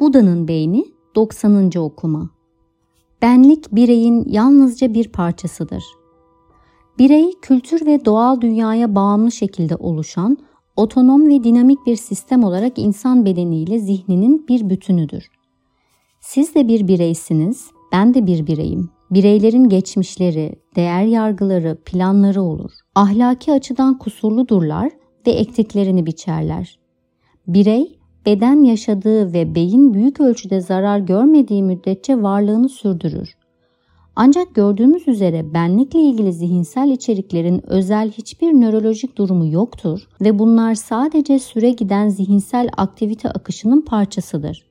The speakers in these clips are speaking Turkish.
Buda'nın beyni 90. okuma. Benlik bireyin yalnızca bir parçasıdır. Birey kültür ve doğal dünyaya bağımlı şekilde oluşan otonom ve dinamik bir sistem olarak insan bedeniyle zihninin bir bütünüdür. Siz de bir bireysiniz, ben de bir bireyim. Bireylerin geçmişleri, değer yargıları, planları olur. Ahlaki açıdan kusurludurlar ve ektiklerini biçerler. Birey, beden yaşadığı ve beyin büyük ölçüde zarar görmediği müddetçe varlığını sürdürür. Ancak gördüğümüz üzere benlikle ilgili zihinsel içeriklerin özel hiçbir nörolojik durumu yoktur ve bunlar sadece süre giden zihinsel aktivite akışının parçasıdır.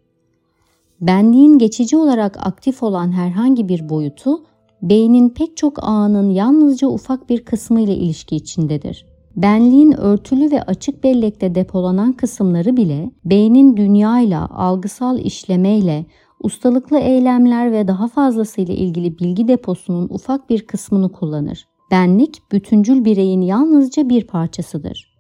Benliğin geçici olarak aktif olan herhangi bir boyutu, beynin pek çok ağının yalnızca ufak bir kısmı ile ilişki içindedir. Benliğin örtülü ve açık bellekte depolanan kısımları bile beynin dünyayla, algısal işlemeyle, ustalıklı eylemler ve daha fazlasıyla ilgili bilgi deposunun ufak bir kısmını kullanır. Benlik, bütüncül bireyin yalnızca bir parçasıdır.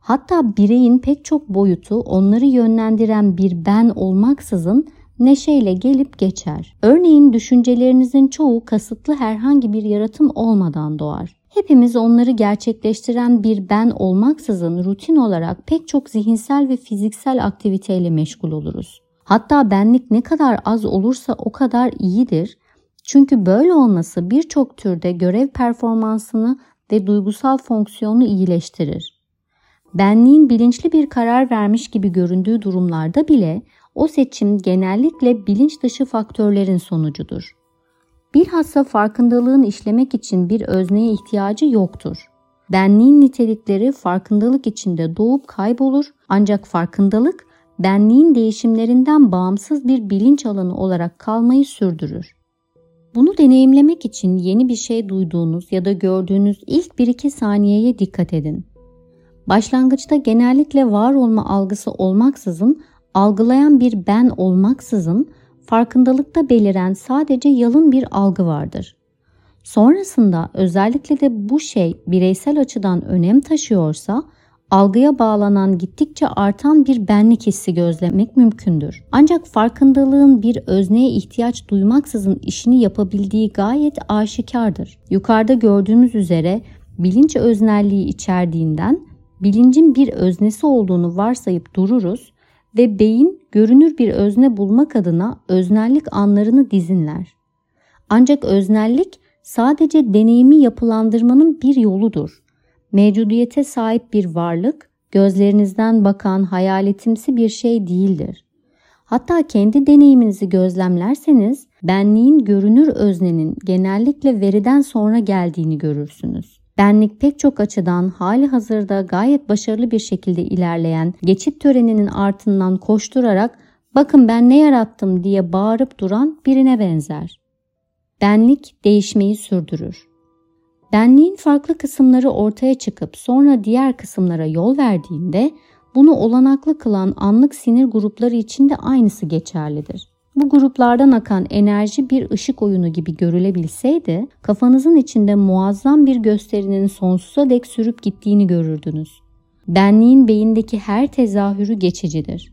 Hatta bireyin pek çok boyutu onları yönlendiren bir ben olmaksızın neşeyle gelip geçer. Örneğin düşüncelerinizin çoğu kasıtlı herhangi bir yaratım olmadan doğar. Hepimiz onları gerçekleştiren bir ben olmaksızın rutin olarak pek çok zihinsel ve fiziksel aktiviteyle meşgul oluruz. Hatta benlik ne kadar az olursa o kadar iyidir. Çünkü böyle olması birçok türde görev performansını ve duygusal fonksiyonu iyileştirir. Benliğin bilinçli bir karar vermiş gibi göründüğü durumlarda bile o seçim genellikle bilinç dışı faktörlerin sonucudur. Bilhassa farkındalığın işlemek için bir özneye ihtiyacı yoktur. Benliğin nitelikleri farkındalık içinde doğup kaybolur ancak farkındalık benliğin değişimlerinden bağımsız bir bilinç alanı olarak kalmayı sürdürür. Bunu deneyimlemek için yeni bir şey duyduğunuz ya da gördüğünüz ilk 1-2 saniyeye dikkat edin. Başlangıçta genellikle var olma algısı olmaksızın algılayan bir ben olmaksızın farkındalıkta beliren sadece yalın bir algı vardır. Sonrasında özellikle de bu şey bireysel açıdan önem taşıyorsa algıya bağlanan gittikçe artan bir benlik hissi gözlemek mümkündür. Ancak farkındalığın bir özneye ihtiyaç duymaksızın işini yapabildiği gayet aşikardır. Yukarıda gördüğümüz üzere bilinç öznelliği içerdiğinden bilincin bir öznesi olduğunu varsayıp dururuz ve beyin görünür bir özne bulmak adına öznellik anlarını dizinler. Ancak öznellik sadece deneyimi yapılandırmanın bir yoludur. Mevcudiyete sahip bir varlık, gözlerinizden bakan hayaletimsi bir şey değildir. Hatta kendi deneyiminizi gözlemlerseniz benliğin görünür öznenin genellikle veriden sonra geldiğini görürsünüz. Benlik pek çok açıdan hali hazırda gayet başarılı bir şekilde ilerleyen geçit töreninin ardından koşturarak bakın ben ne yarattım diye bağırıp duran birine benzer. Benlik değişmeyi sürdürür. Benliğin farklı kısımları ortaya çıkıp sonra diğer kısımlara yol verdiğinde bunu olanaklı kılan anlık sinir grupları için de aynısı geçerlidir. Bu gruplardan akan enerji bir ışık oyunu gibi görülebilseydi, kafanızın içinde muazzam bir gösterinin sonsuza dek sürüp gittiğini görürdünüz. Benliğin beyindeki her tezahürü geçicidir.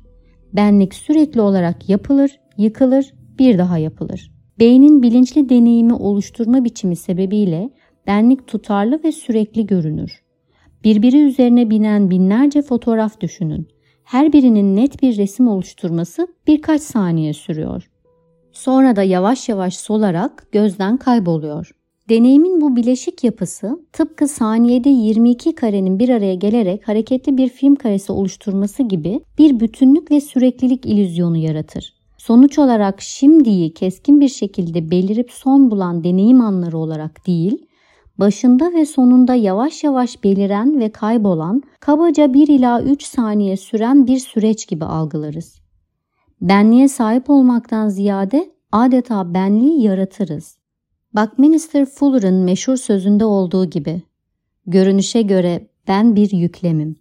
Benlik sürekli olarak yapılır, yıkılır, bir daha yapılır. Beynin bilinçli deneyimi oluşturma biçimi sebebiyle benlik tutarlı ve sürekli görünür. Birbiri üzerine binen binlerce fotoğraf düşünün her birinin net bir resim oluşturması birkaç saniye sürüyor. Sonra da yavaş yavaş solarak gözden kayboluyor. Deneyimin bu bileşik yapısı tıpkı saniyede 22 karenin bir araya gelerek hareketli bir film karesi oluşturması gibi bir bütünlük ve süreklilik ilüzyonu yaratır. Sonuç olarak şimdiyi keskin bir şekilde belirip son bulan deneyim anları olarak değil, başında ve sonunda yavaş yavaş beliren ve kaybolan, kabaca 1 ila 3 saniye süren bir süreç gibi algılarız. Benliğe sahip olmaktan ziyade adeta benliği yaratırız. Buckminster Fuller'ın meşhur sözünde olduğu gibi, görünüşe göre ben bir yüklemim.